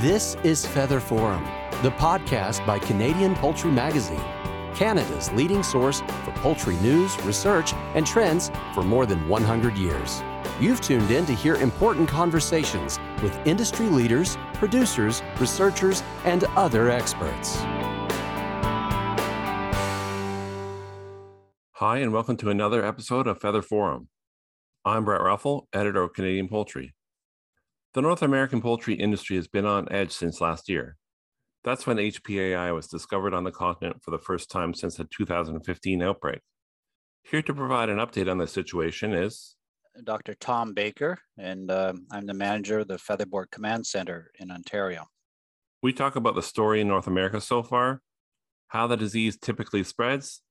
This is Feather Forum, the podcast by Canadian Poultry Magazine, Canada's leading source for poultry news, research, and trends for more than 100 years. You've tuned in to hear important conversations with industry leaders, producers, researchers, and other experts. Hi, and welcome to another episode of Feather Forum. I'm Brett Ruffell, editor of Canadian Poultry. The North American poultry industry has been on edge since last year. That's when HPAI was discovered on the continent for the first time since the 2015 outbreak. Here to provide an update on the situation is Dr. Tom Baker, and uh, I'm the manager of the Featherboard Command Center in Ontario. We talk about the story in North America so far, how the disease typically spreads,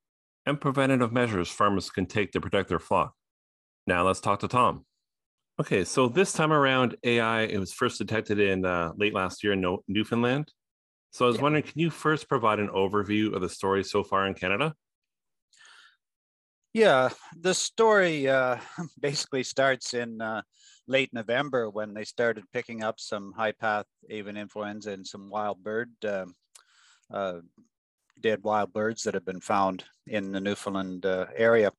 and preventative measures farmers can take to protect their flock. Now let's talk to Tom. Okay, so this time around, AI it was first detected in uh, late last year in no- Newfoundland. So I was Yeah. wondering, can you first provide an overview of the story so far in Canada? Yeah, the story uh, basically starts in uh, late November when they started picking up some high path avian influenza and some wild bird, um, uh, dead wild birds that have been found in the Newfoundland uh, area.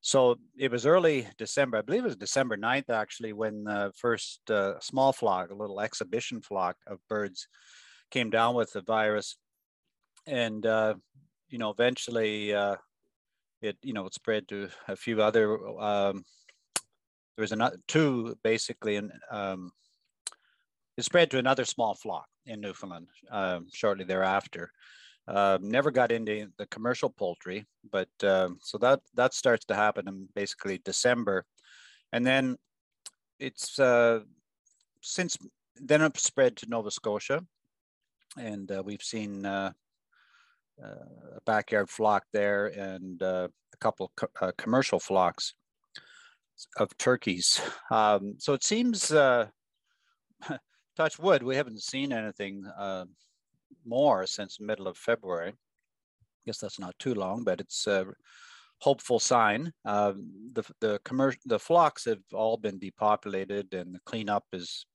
So it was early December, I believe it was December 9th actually, when the first uh, small flock, a little exhibition flock of birds came down with the virus. And, uh, you know, eventually uh, it, you know, it spread to a few other, um, there was another, two basically, and um, it spread to another small flock in Newfoundland um, shortly thereafter. Um, never got into the commercial poultry, but um, so that that starts to happen in basically December, and then it's uh, since then it spread to Nova Scotia, and uh, we've seen uh, uh, a backyard flock there and uh, a couple co- uh, commercial flocks of turkeys. Um, so it seems, uh, touch wood, we haven't seen anything uh, more since middle of February. I guess that's not too long, but it's a hopeful sign. Um, the the commercial the flocks have all been depopulated, and the cleanup is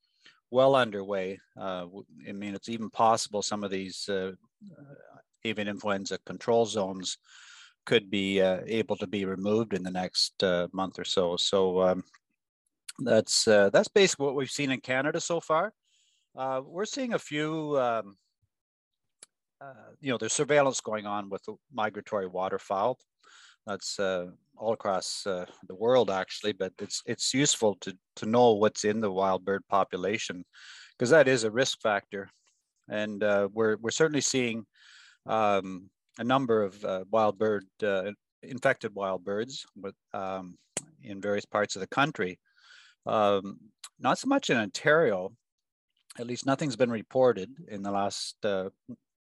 well underway. Uh, I mean, it's even possible some of these uh, uh, avian influenza control zones could be uh, able to be removed in the next uh, month or so. So um, that's uh, that's basically what we've seen in Canada so far. Uh, we're seeing a few, um, uh, you know, there's surveillance going on with migratory waterfowl. That's uh, all across uh, the world, actually, but it's it's useful to to know what's in the wild bird population because that is a risk factor, and uh, we're we're certainly seeing um, a number of uh, wild bird uh, infected wild birds with um, in various parts of the country. Um, not so much in Ontario, at least nothing's been reported in the last. Uh,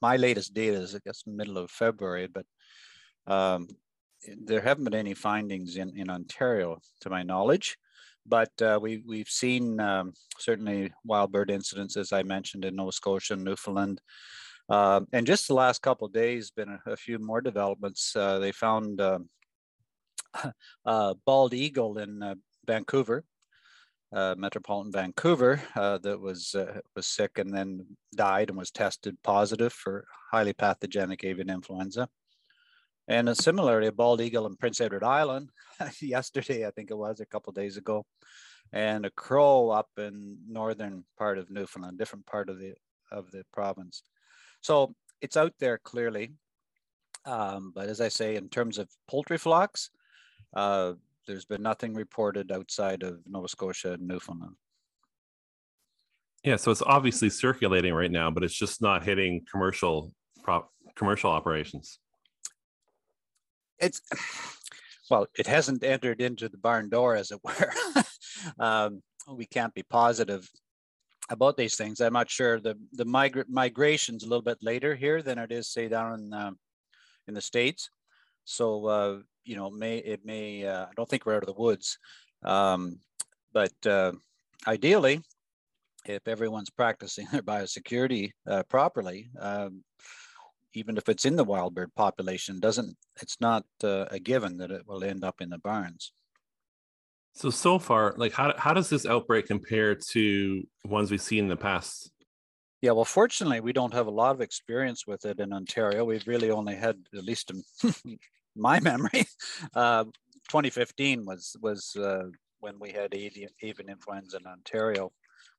my latest data is I guess middle of February, but um, there haven't been any findings in, in Ontario to my knowledge. But uh, we we've seen um, certainly wild bird incidents, as I mentioned, in Nova Scotia and Newfoundland. Uh, and just the last couple days, been a, a few more developments. Uh, they found um, a bald eagle in uh, Vancouver, uh, metropolitan Vancouver, uh, that was uh, was sick and then died and was tested positive for highly pathogenic avian influenza. And similarly, a bald eagle in Prince Edward Island yesterday, I think it was a couple days ago, and a crow up in northern part of Newfoundland, different part of the of the province. So it's out there clearly. Um, but as I say, in terms of poultry flocks, uh, there's been nothing reported outside of Nova Scotia and Newfoundland. Yeah, so it's obviously circulating right now, but it's just not hitting commercial prop commercial operations. It's well, it hasn't entered into the barn door, as it were. um, we can't be positive about these things. I'm not sure the the migra- migration's a little bit later here than it is, say, down in um, in the states. So uh, you know, may it may. Uh, I don't think we're out of the woods, um, but uh, ideally, if everyone's practicing their biosecurity uh, properly, um, even if it's in the wild bird population, doesn't it's not uh, a given that it will end up in the barns. So so far, like how how does this outbreak compare to ones we've seen in the past Yeah, well, fortunately, we don't have a lot of experience with it in Ontario. We've really only had, at least my memory, uh, 2015 was was uh, when we had avian, avian influenza in Ontario.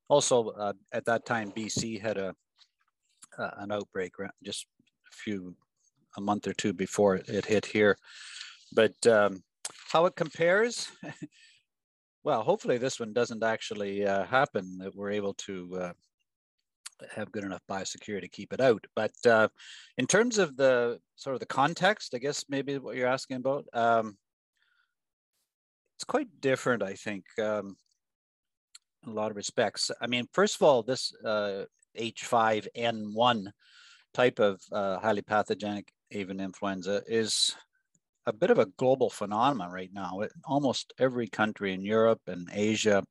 Also, uh, at that time, BC had a an outbreak just a few a month or two before it hit here. But um, how it compares, well, hopefully this one doesn't actually uh, happen. That we're able to uh, have good enough biosecurity to keep it out. But uh, in terms of the sort of the context, I guess maybe what you're asking about, um, it's quite different, I think, um, in a lot of respects. I mean, first of all, this uh, H5N1 type of uh, highly pathogenic avian influenza is a bit of a global phenomenon right now. It, almost every country in Europe and Asia,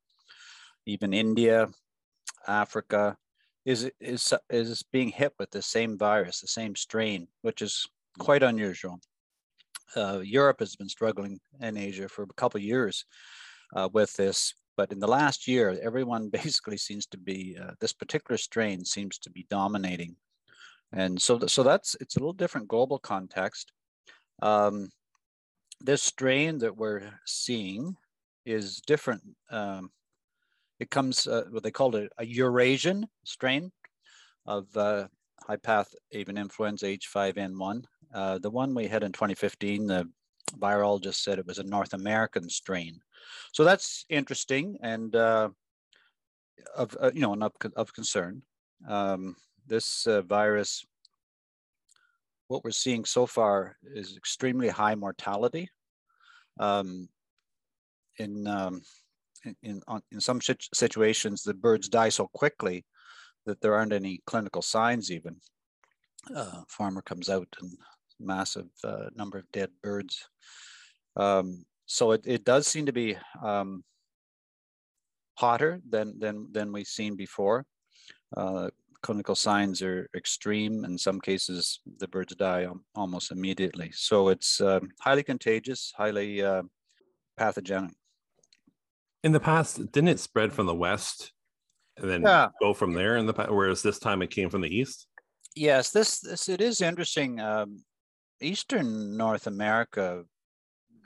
even India, Africa, is is is being hit with the same virus, the same strain, which is quite unusual. Uh, Europe has been struggling in Asia for a couple years uh, with this, but in the last year, everyone basically seems to be uh, this particular strain seems to be dominating, and so th so that's it's a little different global context. Um, this strain that we're seeing is different um, it comes, uh, what they called it, a Eurasian strain of uh, high path avian influenza H5N1. Uh, the one we had in 2015, the virologist said it was a North American strain. So that's interesting and uh, of, uh, you know, of, of concern. Um, this uh, virus, what we're seeing so far is extremely high mortality. Um, in um, in, in some situations, the birds die so quickly that there aren't any clinical signs even. Uh, farmer comes out and massive uh, number of dead birds. Um, so it, it does seem to be um, hotter than, than, than we've seen before. Uh, clinical signs are extreme. In some cases, the birds die almost immediately. So it's uh, highly contagious, highly uh, pathogenic. In the past, didn't it spread from the west and then yeah. go from there in the past, whereas this time it came from the east? Yes, this, this it is interesting. Um, Eastern North America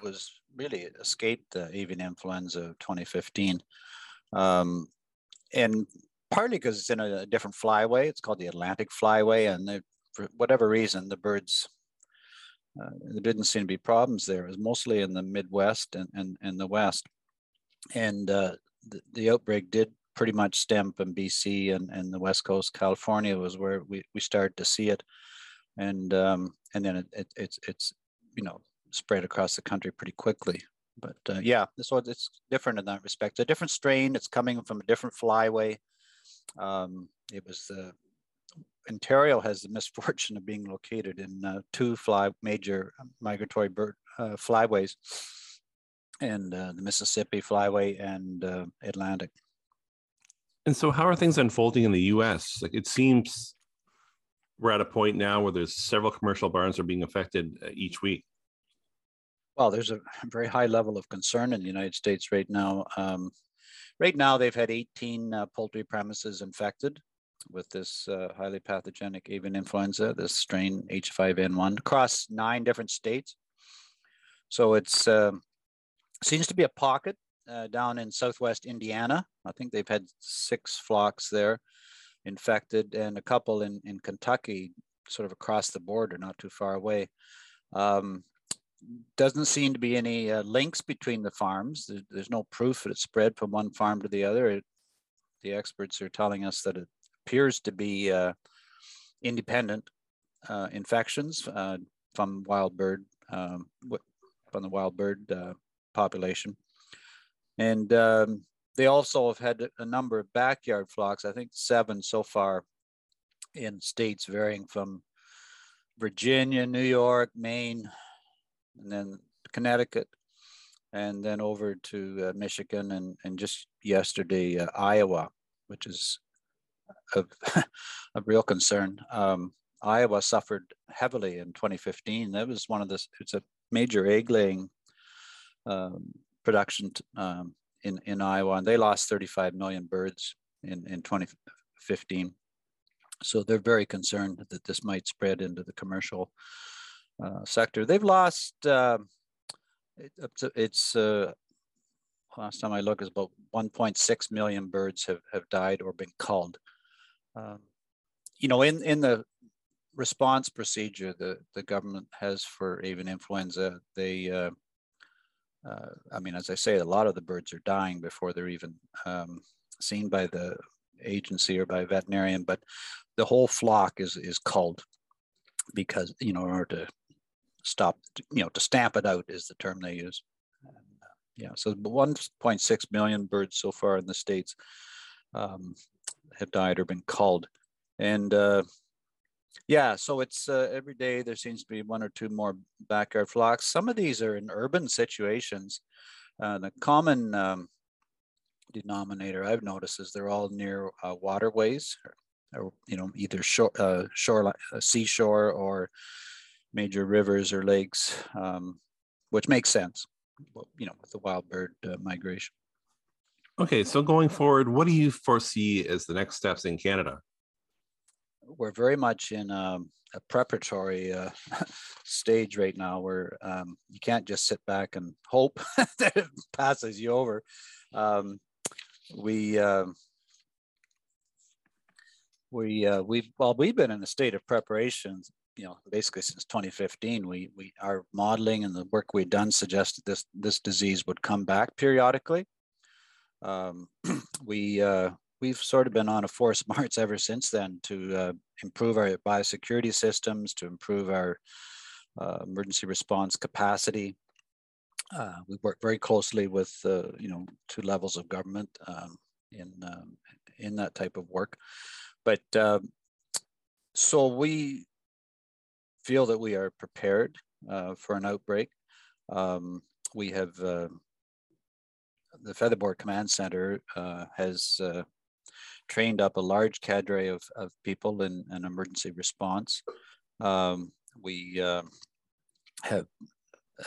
was really escaped the avian influenza of 2015. Um, and partly because it's in a, different flyway, it's called the Atlantic Flyway, and they, for whatever reason, the birds uh, there didn't seem to be problems there. It was mostly in the Midwest and, and, and the West and uh, the, the, outbreak did pretty much stem from BC and, and the West Coast. California was where we, we started to see it, and um, and then it, it, it's it's you know spread across the country pretty quickly. But uh, yeah, so it's different in that respect. A different strain. It's coming from a different flyway. Um, it was the Ontario has the misfortune of being located in uh, two fly major migratory bird uh, flyways and uh, the Mississippi Flyway and uh, Atlantic. And so, how are things unfolding in the U.S.? Like it seems we're at a point now where there's several commercial barns are being affected uh, each week. Well, there's a very high level of concern in the United States right now. Um, right now, they've had 18 uh, poultry premises infected with this uh, highly pathogenic avian influenza, this strain H5N1, across nine different states. So it's um, seems to be a pocket uh, down in southwest Indiana. I think they've had six flocks there infected and a couple in, in Kentucky, sort of across the border, not too far away. Um, doesn't seem to be any uh, links between the farms. There, there's no proof that it spread from one farm to the other. It, the experts are telling us that it appears to be uh, independent uh, infections uh, from wild bird, um, from the wild bird uh, population. And um, they also have had a number of backyard flocks, I think seven so far in states varying from Virginia, New York, Maine, and then Connecticut, and then over to uh, Michigan, and, and just yesterday, uh, Iowa, which is of, a real concern. Um, Iowa suffered heavily in 2015. That was one of the, it's a major egg laying production um, in, in Iowa, and they lost 35 million birds in, in 2015. so they're very concerned that this might spread into the commercial uh, sector. They've lost, uh, it, it's, uh, last time I looked, is about 1.6 million birds have, have died or been culled. Um, you know, in, in the response procedure that the government has for avian influenza, they, uh, I mean, as I say, a lot of the birds are dying before they're even um, seen by the agency or by a veterinarian, but the whole flock is is culled because you know in order to stop you know to stamp it out is the term they use. Uh, yeah, so 1.6 million birds so far in the states um, have died or been culled, and uh, yeah, so it's uh, every day there seems to be one or two more backyard flocks. Some of these are in urban situations. Uh, the common um, denominator I've noticed is they're all near uh, waterways, or, or, you know, either shore, uh, shore, uh, seashore or major rivers or lakes, um, which makes sense, you know, with the wild bird uh, migration. Okay, so going forward, what do you foresee as the next steps in Canada? We're very much in um, a preparatory uh, stage right now where um, you can't just sit back and hope that it passes you over. Um, we uh, we uh, we've well we've been in a state of preparation you know basically since 2015 we we our modeling and the work we've done suggested this this disease would come back periodically um, we uh, we've sort of been on a forced march ever since then to uh, improve our biosecurity systems to improve our uh, emergency response capacity uh, we work very closely with uh, you know two levels of government um, in um, in that type of work, but uh, so we feel that we are prepared uh, for an outbreak. Um, we have uh, the Featherboard Command Center uh, has trained up a large cadre of, of people in an emergency response. Um, we have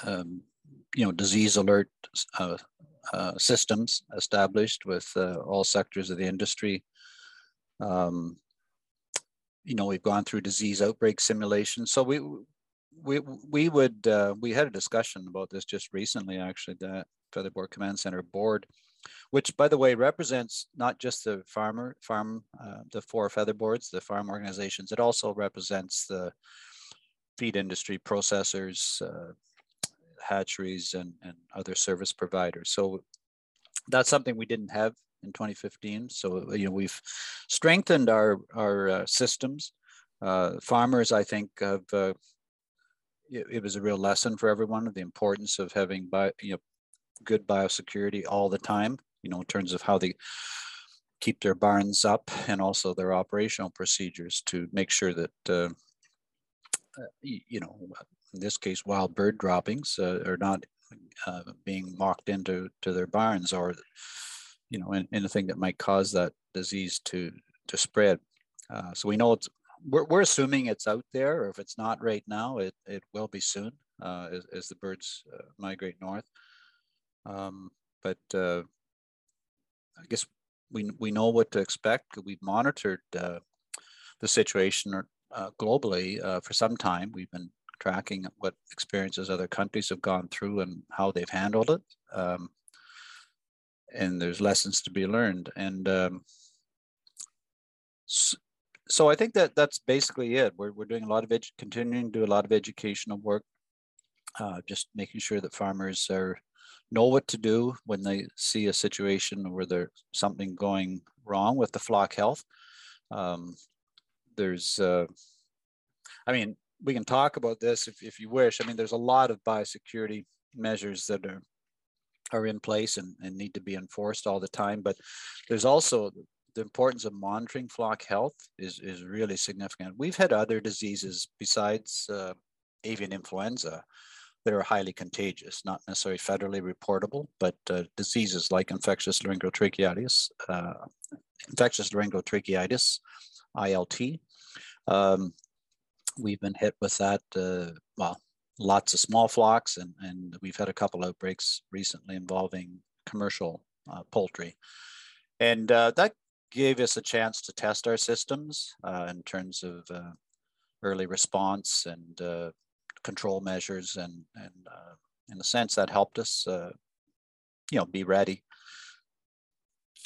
um, you know, disease alert uh, uh, systems established with uh, all sectors of the industry. Um, you know, we've gone through disease outbreak simulation. So we we we would uh, we had a discussion about this just recently, actually, that Featherboard Command Center board, which, by the way, represents not just the farmer farm uh, the four featherboards, the farm organizations. It also represents the feed industry processors, uh, hatcheries and, and other service providers. So that's something we didn't have in 2015. So you know we've strengthened our our uh, systems. Uh, farmers, I think, have uh, it, it, was a real lesson for everyone of the importance of having bio, you know good biosecurity all the time. You know in terms of how they keep their barns up and also their operational procedures to make sure that uh, uh, you know in this case, wild bird droppings uh, are not uh, being mocked into to their barns or, you know, anything that might cause that disease to to spread. Uh, so we know it's we're, we're assuming it's out there, or if it's not right now, it, it will be soon uh, as, as the birds migrate north. Um, but uh, I guess we, we know what to expect. We've monitored the situation globally for some time. We've been tracking what experiences other countries have gone through and how they've handled it. Um, and there's lessons to be learned. And um, so, so, I think that that's basically it. We're, we're doing a lot of edu- continuing to do a lot of educational work, uh, just making sure that farmers are know what to do when they see a situation where there's something going wrong with the flock health. Um, there's, uh, I mean, we can talk about this if, if you wish. I mean, there's a lot of biosecurity measures that are are in place and, and need to be enforced all the time. But there's also the importance of monitoring flock health is, is really significant. We've had other diseases besides uh, avian influenza that are highly contagious, not necessarily federally reportable, but uh, diseases like infectious laryngotracheitis, uh, infectious laryngotracheitis, ILT, um, we've been hit with that. Uh, well, lots of small flocks, and and we've had a couple outbreaks recently involving commercial uh, poultry, and uh, that gave us a chance to test our systems uh, in terms of early response and control measures, and and uh, in a sense that helped us, uh, you know, be ready.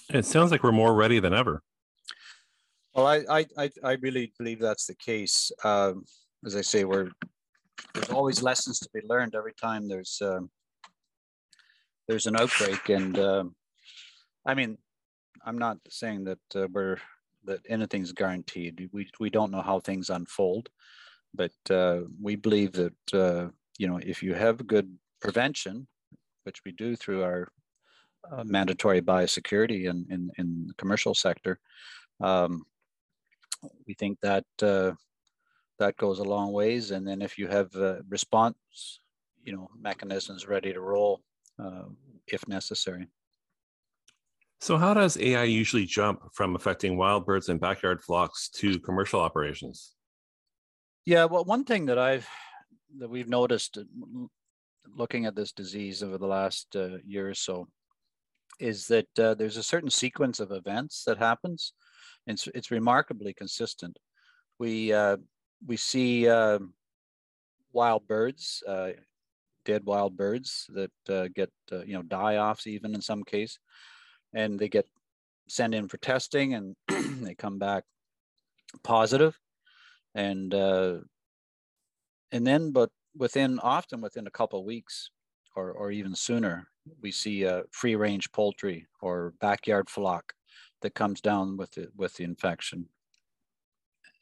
It sounds like we're more ready than ever. Well, I I I really believe that's the case. Um, as I say, we're there's always lessons to be learned every time there's um, there's an outbreak, and um, I mean, I'm not saying that uh, we're that anything's guaranteed. We we don't know how things unfold, but uh, we believe that uh, you know if you have good prevention, which we do through our uh, mandatory biosecurity in, in in the commercial sector, um, we think that uh, that goes a long ways. And then if you have response, you know, mechanisms ready to roll uh, if necessary. So, how does AI usually jump from affecting wild birds and backyard flocks to commercial operations? Yeah, well, one thing that I've that we've noticed uh, looking at this disease over the last uh, year or so is that uh, there's a certain sequence of events that happens, and it's, it's remarkably consistent. We uh, we see uh, wild birds, uh, dead wild birds that get you know die offs even in some case. And they get sent in for testing and they come back positive and uh, and then but within often within a couple weeks or, or even sooner we see a free range poultry or backyard flock that comes down with the with the infection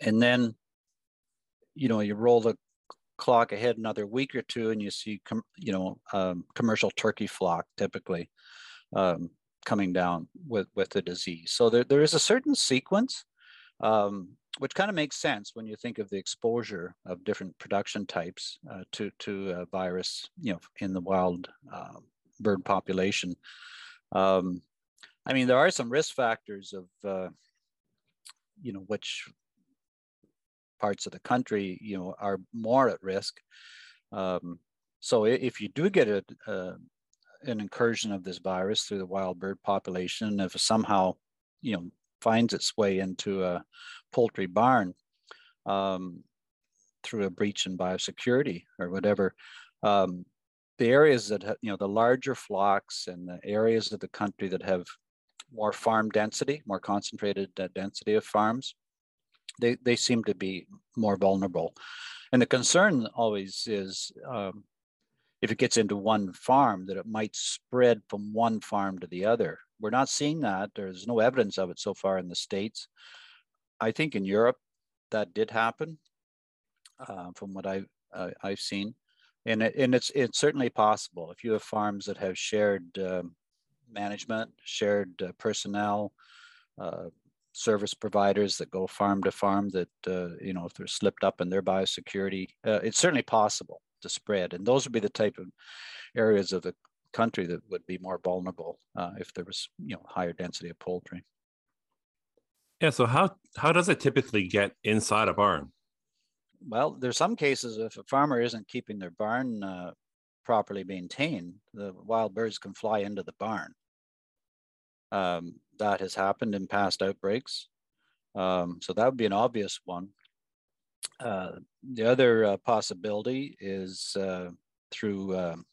and then you know you roll the clock ahead another week or two and you see com, you know um, commercial turkey flock typically um, coming down with, with the disease. So there, there is a certain sequence, um, which kind of makes sense when you think of the exposure of different production types uh, to, to a virus, you know, in the wild uh, bird population. Um, I mean, there are some risk factors of, uh, you know, which parts of the country, you know, are more at risk. Um, so if you do get a, a, an incursion of this virus through the wild bird population, if somehow, you know, finds its way into a poultry barn um, through a breach in biosecurity or whatever, um, the areas that have, you know, the larger flocks and the areas of the country that have more farm density, more concentrated uh, density of farms, they, they seem to be more vulnerable. And the concern always is um, if it gets into one farm, that it might spread from one farm to the other. We're not seeing that. There's no evidence of it so far in the States. I think in Europe that did happen uh, from what I've, uh, I've seen. And, it, and it's, it's certainly possible. If you have farms that have shared uh, management, shared uh, personnel, uh, service providers that go farm to farm that, uh, you know, if they're slipped up in their biosecurity, it's certainly possible to spread. And those would be the type of areas of the country that would be more vulnerable uh, if there was, you know, higher density of poultry. Yeah. So how how does it typically get inside a barn? Well, there's some cases if a farmer isn't keeping their barn uh, properly maintained, the wild birds can fly into the barn. Um, that has happened in past outbreaks. Um, so that would be an obvious one. Uh, the other uh, possibility is uh, through um,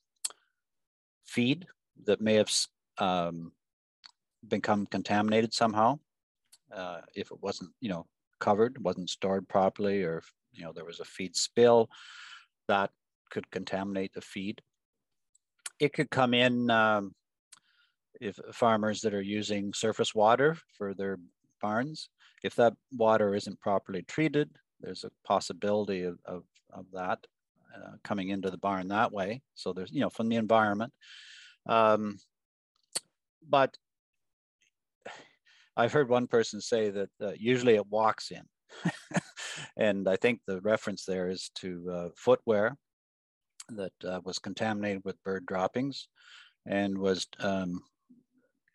feed that may have um, become contaminated somehow. Uh, if it wasn't, you know, covered, wasn't stored properly, or if, you know there was a feed spill, that could contaminate the feed. It could come in um, if farmers that are using surface water for their barns, if that water isn't properly treated, there's a possibility of, of, of that uh, coming into the barn that way. So there's, you know, from the environment. Um, but I've heard one person say that uh, usually it walks in. and I think the reference there is to uh, footwear that uh, was contaminated with bird droppings and was, um,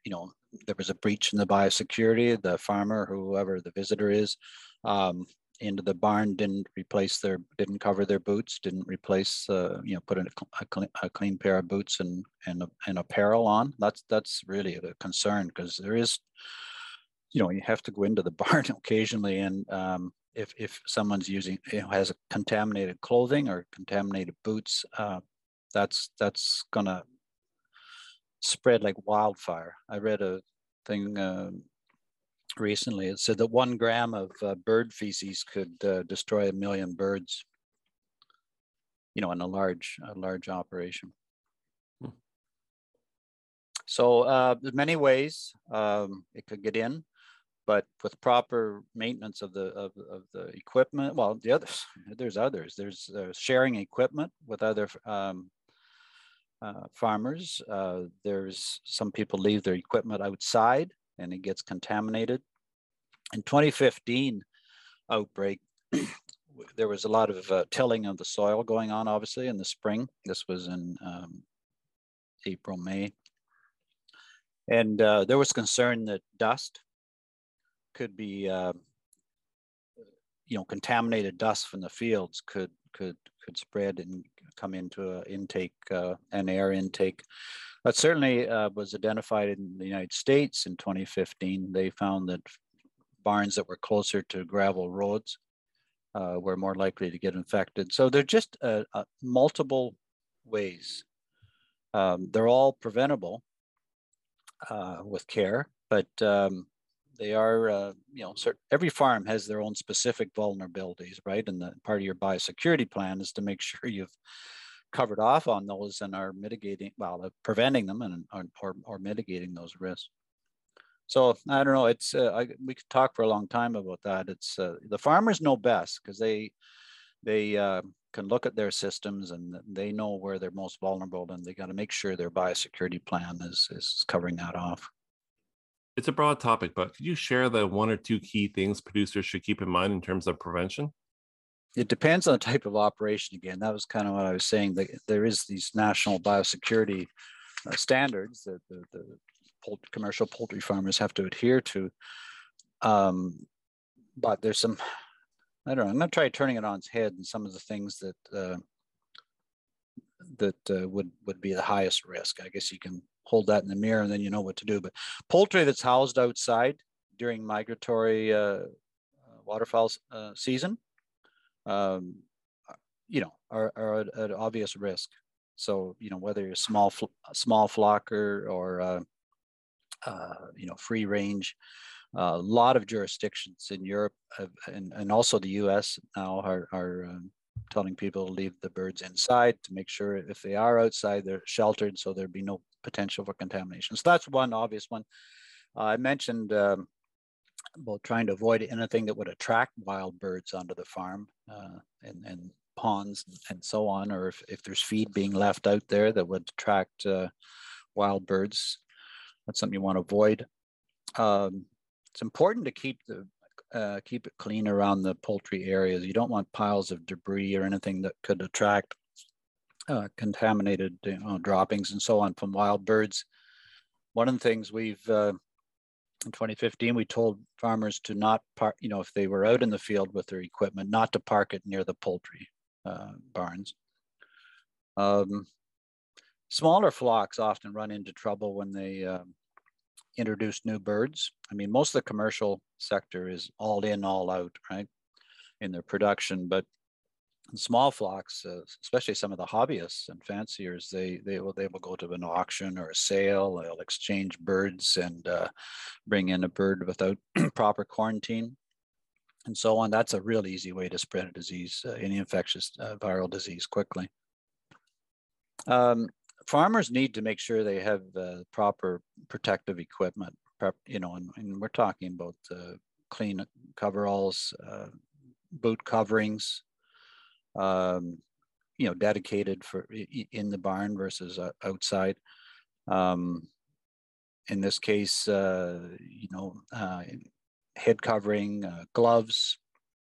you know, there was a breach in the biosecurity. The farmer, whoever the visitor is, um, into the barn didn't replace their didn't cover their boots didn't replace uh, you know put a, a, clean, a clean pair of boots and and, and apparel on that's that's really a concern because there is you know, you have to go into the barn occasionally, and um, if if someone's using you know, has contaminated clothing or contaminated boots, uh, that's that's gonna spread like wildfire. I read a thing uh, recently. It said that one gram of uh, bird feces could uh, destroy a million birds. You know, in a large a large operation. Hmm. So uh, there's many ways um, it could get in but with proper maintenance of the of, of the equipment well the others there's others. There's uh, sharing equipment with other um, uh, farmers. Uh, there's some people leave their equipment outside and it gets contaminated. In 2015 outbreak there was a lot of uh, tilling of the soil going on obviously in the spring. This was in um, april may. And uh, there was concern that dust could be, uh, you know, contaminated dust from the fields could could could spread and come into an intake, uh, an air intake. That certainly uh, was identified in the United States in 2015. They found that barns that were closer to gravel roads uh, were more likely to get infected. So they're just uh, uh, multiple ways. Um, they're all preventable uh, with care, but um, they are, uh, you know, every farm has their own specific vulnerabilities, right? And the part of your biosecurity plan is to make sure you've covered off on those and are mitigating, well, uh, preventing them and or, or mitigating those risks. So I don't know. It's uh, I, we could talk for a long time about that. It's uh, the farmers know best because they they uh, can look at their systems and they know where they're most vulnerable, and they got to make sure their biosecurity plan is is covering that off. It's a broad topic, but could you share the one or two key things producers should keep in mind in terms of prevention? It depends on the type of operation. Again, that was kind of what I was saying. That there is these national biosecurity uh, standards that the, the commercial poultry farmers have to adhere to. Um, but there's some, I don't know. I'm going to try turning it on its head and some of the things that uh, that uh, would would be the highest risk. I guess you can hold that in the mirror and then you know what to do. But poultry that's housed outside during migratory uh, uh waterfowl uh, season, um, you know, are, are at, at, obvious risk. So, you know, whether you're small, small flocker or, uh, uh, you know, free range, a lot of jurisdictions in Europe have, and, and also the US now are, are um, telling people to leave the birds inside to make sure if they are outside, they're sheltered so there'd be no potential for contamination. So that's one obvious one. Uh, I mentioned um, about trying to avoid anything that would attract wild birds onto the farm uh, and, and ponds and so on, or if, if there's feed being left out there that would attract uh, wild birds. That's something you want to avoid. Um, it's important to keep the uh, keep it clean around the poultry areas. You don't want piles of debris or anything that could attract uh, contaminated you know, droppings and so on from wild birds. One of the things we've uh, in 2015 we told farmers to not park, you know, if they were out in the field with their equipment, not to park it near the poultry uh, barns. Um, smaller flocks often run into trouble when they um, introduce new birds. I mean, most of the commercial sector is all in, all out, right, in their production. But small flocks, uh, especially some of the hobbyists and fanciers, they they will they will go to an auction or a sale. They'll exchange birds and uh, bring in a bird without proper quarantine, and so on. That's a real easy way to spread a disease, uh, any infectious uh, viral disease, quickly. Um, farmers need to make sure they have uh, proper protective equipment. Prep, you know, and, and we're talking about uh, clean coveralls, boot coverings, um, you know, dedicated for in the barn versus uh, outside. Um, in this case, uh, you know, uh, head covering, uh, gloves,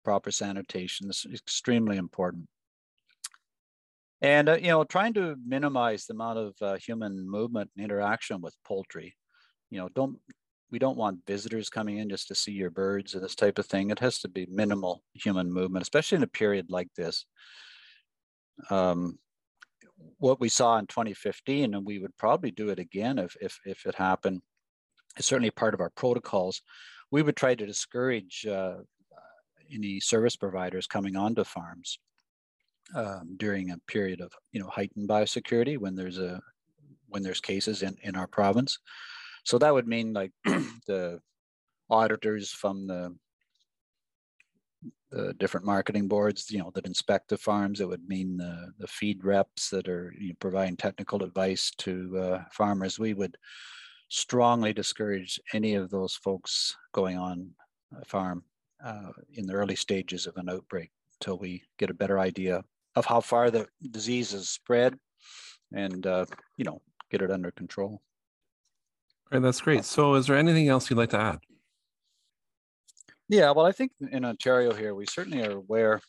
proper sanitation is extremely important. And, uh, you know, trying to minimize the amount of uh, human movement and interaction with poultry. You know, don't we don't want visitors coming in just to see your birds and this type of thing. It has to be minimal human movement, especially in a period like this. Um, what we saw in 2015, and we would probably do it again if, if, if it happened, is certainly part of our protocols, we would try to discourage uh, any service providers coming onto farms um, during a period of you know heightened biosecurity when there's a when there's cases in, in our province. So that would mean like the auditors from the the different marketing boards, you know, that inspect the farms. It would mean the, the feed reps that are you know, providing technical advice to uh, farmers. We would strongly discourage any of those folks going on a farm uh, in the early stages of an outbreak until we get a better idea of how far the disease is spread and, uh, you know, get it under control. All right, that's great. So is there anything else you'd like to add? Yeah, well, I think in Ontario here, we certainly are aware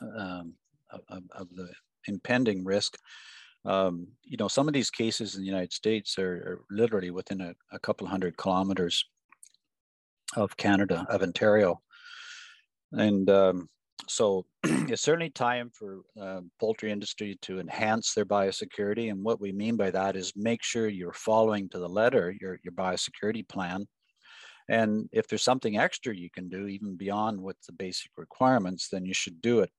um, of, of, the impending risk. Um, you know, some of these cases in the United States are, are literally within a, a, couple hundred kilometers of Canada, of Ontario. And um, so it's certainly time for uh, poultry industry to enhance their biosecurity. And what we mean by that is make sure you're following to the letter your, your biosecurity plan and if there's something extra you can do, even beyond what the basic requirements, then you should do it.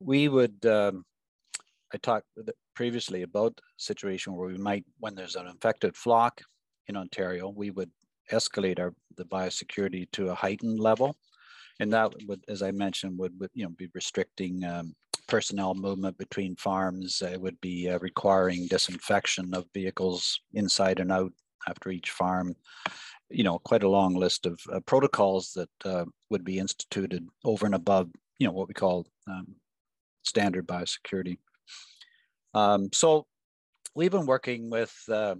We would, um, I talked previously about a situation where we might, when there's an infected flock in Ontario, we would escalate our the biosecurity to a heightened level. And that would, as I mentioned, would, would you know, be restricting um, personnel movement between farms. It would be uh, requiring disinfection of vehicles inside and out after each farm you know, quite a long list of uh, protocols that uh, would be instituted over and above, you know, what we call um, standard biosecurity. Um, so we've been working with uh,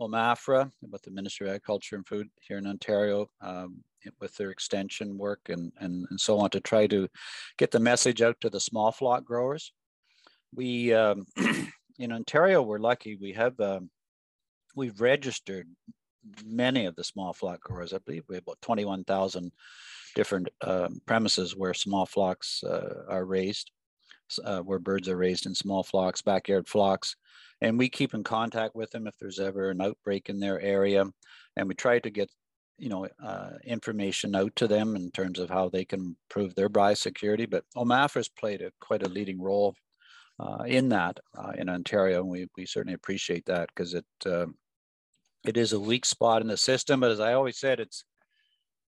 OMAFRA, with the Ministry of Agriculture and Food here in Ontario, um, with their extension work and, and, and so on to try to get the message out to the small flock growers. We, um, in Ontario, we're lucky, we have, um, we've registered many of the small flock growers. I believe we have about 21,000 different um, premises where small flocks uh, are raised, uh, where birds are raised in small flocks, backyard flocks. And we keep in contact with them if there's ever an outbreak in their area. And we try to get you know, uh, information out to them in terms of how they can improve their biosecurity. But OMAFRA has played a, quite a leading role uh, in that uh, in Ontario, and we, we certainly appreciate that because it um, it is a weak spot in the system, but as I always said, it's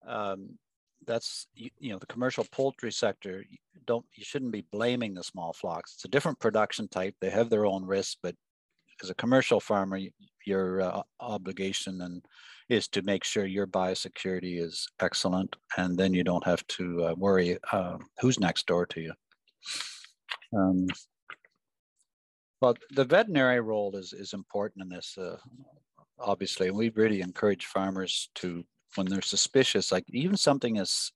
um, that's you, you, know the commercial poultry sector. You don't you shouldn't be blaming the small flocks. It's a different production type. They have their own risks, but as a commercial farmer, your uh, obligation and is to make sure your biosecurity is excellent, and then you don't have to uh, worry uh, who's next door to you. Um, well, the veterinary role is is important in this. Uh, obviously, and we really encourage farmers to, when they're suspicious, like even something as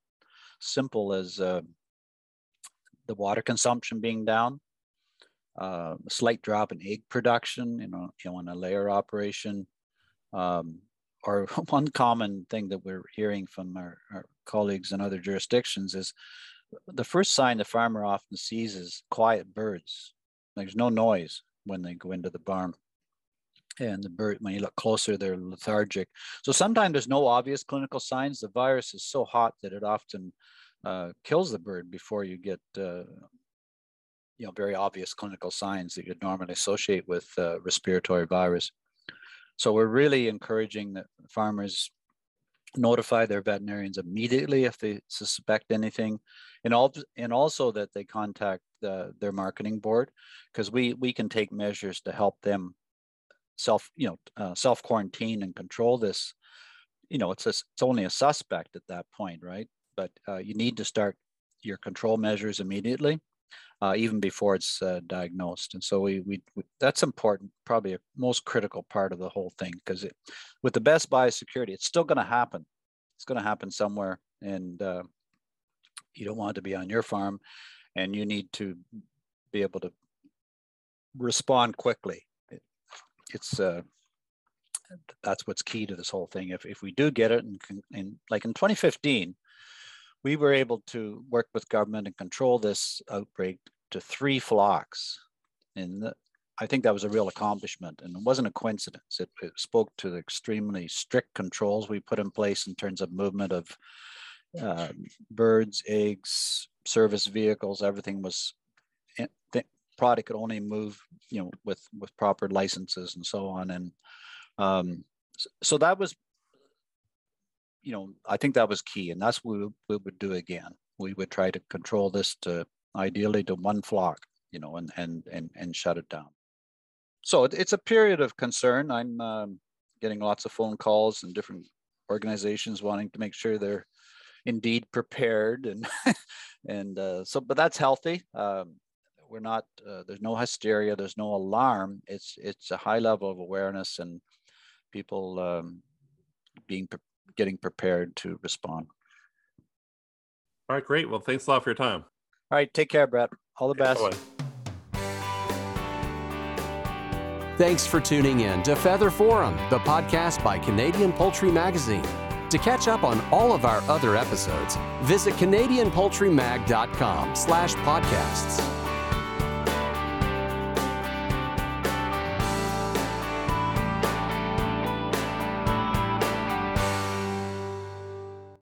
simple as uh, the water consumption being down, uh, a slight drop in egg production, you know, you know, in a layer operation, um, or one common thing that we're hearing from our, our, colleagues in other jurisdictions is the first sign the farmer often sees is quiet birds. There's no noise when they go into the barn and the bird, when you look closer, they're lethargic. So sometimes there's no obvious clinical signs. The virus is so hot that it often uh, kills the bird before you get, uh, you know, very obvious clinical signs that you'd normally associate with uh, respiratory virus. So we're really encouraging that farmers notify their veterinarians immediately if they suspect anything, and all and also that they contact their marketing board because we we can take measures to help them self, you know, uh, self quarantine and control this, you know, it's a, it's only a suspect at that point, right? But uh, you need to start your control measures immediately, uh, even before it's uh, diagnosed. And so we, we, we, that's important, probably a most critical part of the whole thing, because with the best biosecurity, it's still going to happen. It's going to happen somewhere, and uh, you don't want it to be on your farm, and you need to be able to respond quickly it's uh, that's what's key to this whole thing. If, if we do get it, and, in like in 2015, we were able to work with government and control this outbreak to three flocks the I think that was a real accomplishment and it wasn't a coincidence. It, it, spoke to the extremely strict controls we put in place in terms of movement of uh, birds, eggs, service vehicles, everything was eh, the product could only move, you know, with with proper licenses and so on. And um, so that was, you know, I think that was key, and that's what we, would do again. We would try to control this to ideally to one flock, you know, and and and and shut it down so it, it's a period of concern. I'm um, getting lots of phone calls and different organizations wanting to make sure they're indeed prepared and and uh, so but that's healthy um, we're not uh, there's no hysteria there's no alarm it's it's a high level of awareness and people um, being pre- getting prepared to respond all right great well thanks a lot for your time all right take care brett all the best Bye-bye. Thanks for tuning in to Feather Forum, the podcast by Canadian Poultry Magazine. To catch up on all of our other episodes, visit canadianpoultrymag.com slash podcasts.